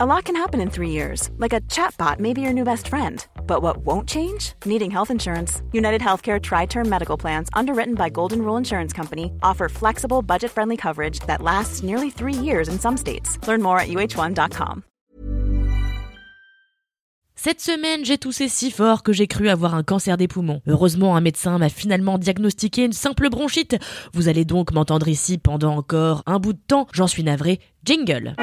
A lot can happen in three years, like a chatbot may be your new best friend. But what won't change? Needing health insurance. United Healthcare Tri Term Medical Plans, underwritten by Golden Rule Insurance Company, offer flexible, budget friendly coverage that lasts nearly three years in some states. Learn more at uh1.com. Cette semaine, j'ai toussé si fort que j'ai cru avoir un cancer des poumons. Heureusement, un médecin m'a finalement diagnostiqué une simple bronchite. Vous allez donc m'entendre ici pendant encore un bout de temps. J'en suis navré. Jingle.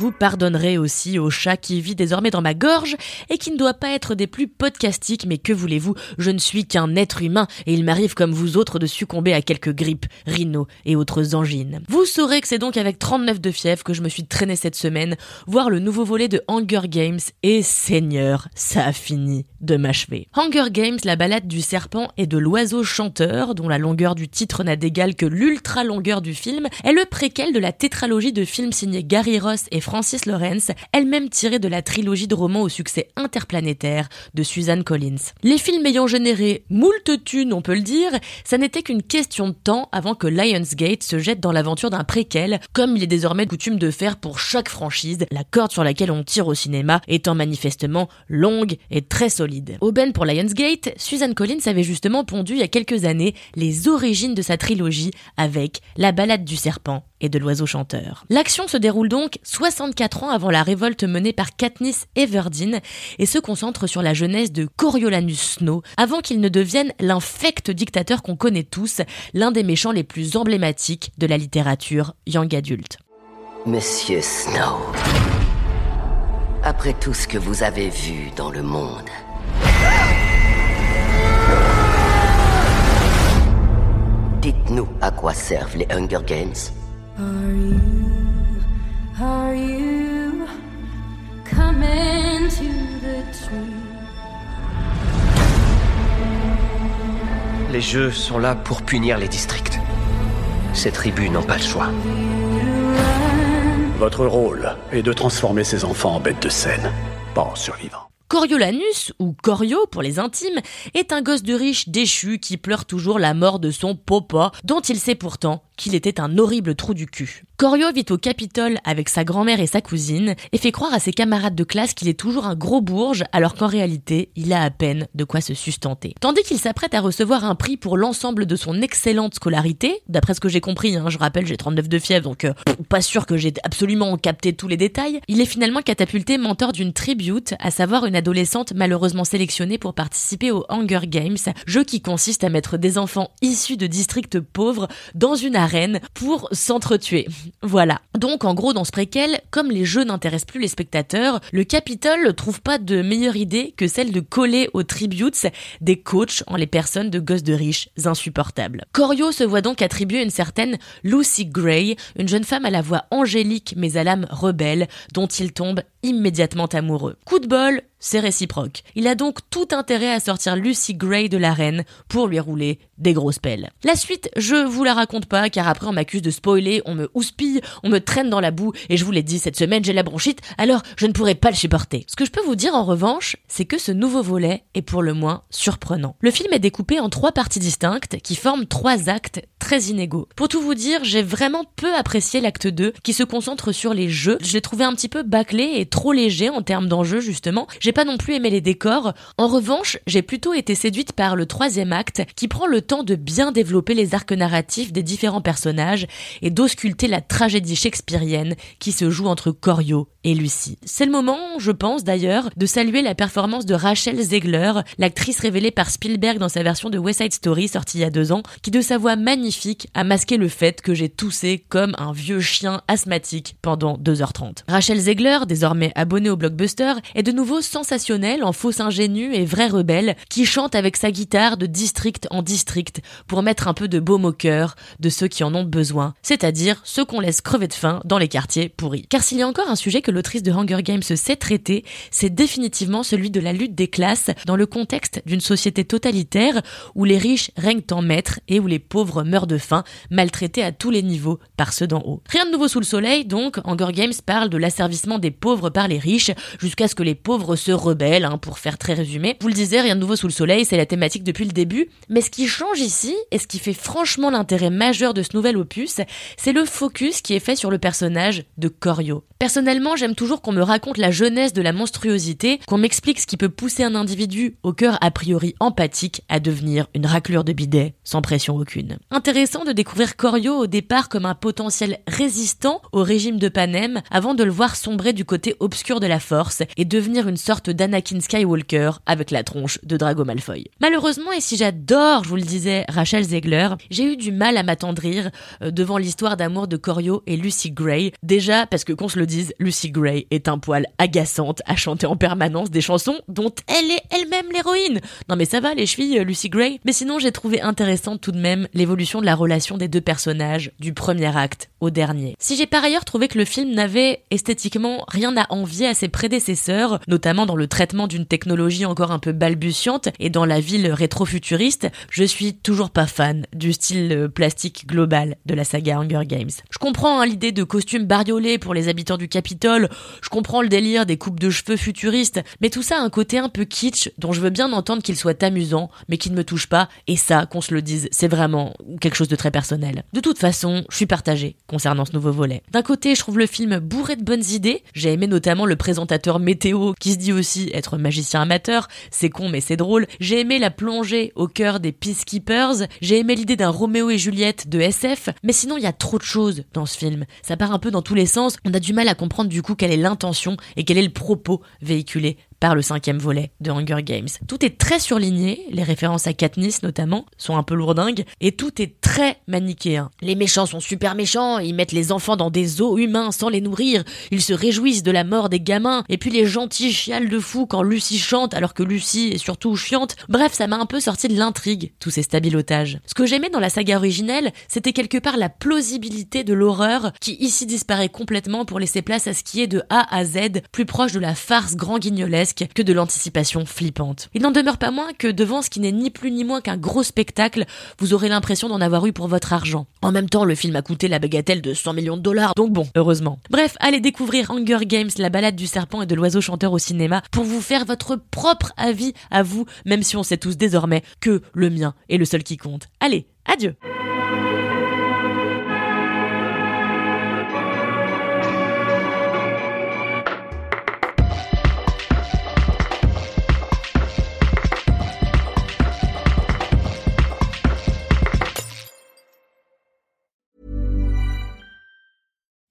Vous pardonnerez aussi au chat qui vit désormais dans ma gorge et qui ne doit pas être des plus podcastiques, mais que voulez-vous, je ne suis qu'un être humain et il m'arrive comme vous autres de succomber à quelques grippes, rhinos et autres angines. Vous saurez que c'est donc avec 39 de fièvre que je me suis traîné cette semaine voir le nouveau volet de Hunger Games et Seigneur, ça a fini de m'achever. Hunger Games, la balade du serpent et de l'oiseau chanteur, dont la longueur du titre n'a d'égal que l'ultra longueur du film, est le préquel de la tétralogie de films signés Gary Ross et Francis Lawrence, elle-même tirée de la trilogie de romans au succès interplanétaire de Suzanne Collins. Les films ayant généré moult thunes, on peut le dire, ça n'était qu'une question de temps avant que Lionsgate se jette dans l'aventure d'un préquel, comme il est désormais coutume de faire pour chaque franchise, la corde sur laquelle on tire au cinéma étant manifestement longue et très solide. Aubaine pour Lionsgate, Suzanne Collins avait justement pondu il y a quelques années les origines de sa trilogie avec La balade du serpent et de l'oiseau chanteur. L'action se déroule donc 64 ans avant la révolte menée par Katniss Everdeen et se concentre sur la jeunesse de Coriolanus Snow avant qu'il ne devienne l'infect dictateur qu'on connaît tous, l'un des méchants les plus emblématiques de la littérature young adulte. Monsieur Snow, après tout ce que vous avez vu dans le monde, dites-nous à quoi servent les Hunger Games? Are you, are you coming to the tree? Les jeux sont là pour punir les districts. Ces tribus n'ont pas le choix. Votre rôle est de transformer ces enfants en bêtes de scène, pas en survivants. Coriolanus, ou Corio pour les intimes, est un gosse de riche déchu qui pleure toujours la mort de son papa, dont il sait pourtant qu'il était un horrible trou du cul. Corio vit au Capitole avec sa grand-mère et sa cousine et fait croire à ses camarades de classe qu'il est toujours un gros bourge alors qu'en réalité, il a à peine de quoi se sustenter. Tandis qu'il s'apprête à recevoir un prix pour l'ensemble de son excellente scolarité, d'après ce que j'ai compris, hein, je rappelle j'ai 39 de fièvre donc euh, pas sûr que j'ai absolument capté tous les détails, il est finalement catapulté mentor d'une tribute, à savoir une adolescente malheureusement sélectionnée pour participer au Hunger Games, jeu qui consiste à mettre des enfants issus de districts pauvres dans une arène pour s'entretuer. Voilà. Donc en gros dans ce préquel, comme les jeux n'intéressent plus les spectateurs, le Capitole trouve pas de meilleure idée que celle de coller aux tributes des coachs en les personnes de gosses de riches insupportables. Corio se voit donc attribuer une certaine Lucy Gray, une jeune femme à la voix angélique mais à l'âme rebelle, dont il tombe immédiatement amoureux. Coup de bol, c'est réciproque. Il a donc tout intérêt à sortir Lucy Gray de l'arène pour lui rouler des grosses pelles. La suite, je vous la raconte pas car après on m'accuse de spoiler, on me houspille, on me traîne dans la boue et je vous l'ai dit cette semaine j'ai la bronchite alors je ne pourrai pas le supporter. Ce que je peux vous dire en revanche, c'est que ce nouveau volet est pour le moins surprenant. Le film est découpé en trois parties distinctes qui forment trois actes très inégaux. Pour tout vous dire, j'ai vraiment peu apprécié l'acte 2 qui se concentre sur les jeux. Je l'ai trouvé un petit peu bâclé et trop léger en termes d'enjeux justement. Pas non plus aimé les décors. En revanche, j'ai plutôt été séduite par le troisième acte qui prend le temps de bien développer les arcs narratifs des différents personnages et d'ausculter la tragédie shakespearienne qui se joue entre Corio et Lucie. C'est le moment, je pense d'ailleurs, de saluer la performance de Rachel Zegler, l'actrice révélée par Spielberg dans sa version de West Side Story sortie il y a deux ans, qui de sa voix magnifique a masqué le fait que j'ai toussé comme un vieux chien asthmatique pendant 2h30. Rachel Zegler, désormais abonnée au blockbuster, est de nouveau sensationnelle en fausse ingénue et vraie rebelle, qui chante avec sa guitare de district en district pour mettre un peu de baume au cœur de ceux qui en ont besoin, c'est-à-dire ceux qu'on laisse crever de faim dans les quartiers pourris. Car s'il y a encore un sujet que l'autrice de Hunger Games sait traiter, c'est définitivement celui de la lutte des classes dans le contexte d'une société totalitaire où les riches règnent en maître et où les pauvres meurent de faim, maltraités à tous les niveaux par ceux d'en haut. Rien de nouveau sous le soleil, donc Hunger Games parle de l'asservissement des pauvres par les riches jusqu'à ce que les pauvres se rebelle, hein, pour faire très résumé. Vous le disiez, rien de nouveau sous le soleil, c'est la thématique depuis le début. Mais ce qui change ici, et ce qui fait franchement l'intérêt majeur de ce nouvel opus, c'est le focus qui est fait sur le personnage de Corio. Personnellement, j'aime toujours qu'on me raconte la jeunesse de la monstruosité, qu'on m'explique ce qui peut pousser un individu au cœur a priori empathique à devenir une raclure de bidet sans pression aucune. Intéressant de découvrir Corio au départ comme un potentiel résistant au régime de Panem avant de le voir sombrer du côté obscur de la force et devenir une sorte d'Anakin Skywalker avec la tronche de Drago Malfoy. Malheureusement, et si j'adore, je vous le disais, Rachel Zegler, j'ai eu du mal à m'attendrir euh, devant l'histoire d'amour de Corio et Lucy Gray. Déjà parce que qu'on se le dise, Lucy Gray est un poil agaçante à chanter en permanence des chansons dont elle est elle-même l'héroïne. Non mais ça va les chevilles, euh, Lucy Gray. Mais sinon j'ai trouvé intéressante tout de même l'évolution de la relation des deux personnages du premier acte au dernier. Si j'ai par ailleurs trouvé que le film n'avait esthétiquement rien à envier à ses prédécesseurs, notamment dans le traitement d'une technologie encore un peu balbutiante et dans la ville rétro-futuriste, je suis toujours pas fan du style euh, plastique global de la saga Hunger Games. Je comprends hein, l'idée de costumes bariolés pour les habitants du Capitole, je comprends le délire des coupes de cheveux futuristes, mais tout ça a un côté un peu kitsch dont je veux bien entendre qu'il soit amusant, mais qui ne me touche pas, et ça, qu'on se le dise, c'est vraiment quelque chose de très personnel. De toute façon, je suis partagée concernant ce nouveau volet. D'un côté, je trouve le film bourré de bonnes idées, j'ai aimé notamment le présentateur météo qui se dit aussi être magicien amateur, c'est con mais c'est drôle, j'ai aimé la plongée au cœur des Peacekeepers, j'ai aimé l'idée d'un Roméo et Juliette de SF, mais sinon il y a trop de choses dans ce film. Ça part un peu dans tous les sens, on a du mal à comprendre du coup quelle est l'intention et quel est le propos véhiculé par le cinquième volet de Hunger Games. Tout est très surligné, les références à Katniss notamment sont un peu lourdingues, et tout est très manichéen. Les méchants sont super méchants, ils mettent les enfants dans des os humains sans les nourrir, ils se réjouissent de la mort des gamins, et puis les gentils chialent de fou quand Lucie chante alors que Lucie est surtout chiante. Bref, ça m'a un peu sorti de l'intrigue, tous ces stabilotages. Ce que j'aimais dans la saga originelle, c'était quelque part la plausibilité de l'horreur qui ici disparaît complètement pour laisser place à ce qui est de A à Z, plus proche de la farce grand guignolesque que de l'anticipation flippante. Il n'en demeure pas moins que devant ce qui n'est ni plus ni moins qu'un gros spectacle, vous aurez l'impression d'en avoir eu pour votre argent. En même temps, le film a coûté la bagatelle de 100 millions de dollars, donc bon, heureusement. Bref, allez découvrir Hunger Games, la balade du serpent et de l'oiseau chanteur au cinéma pour vous faire votre propre avis à vous, même si on sait tous désormais que le mien est le seul qui compte. Allez, adieu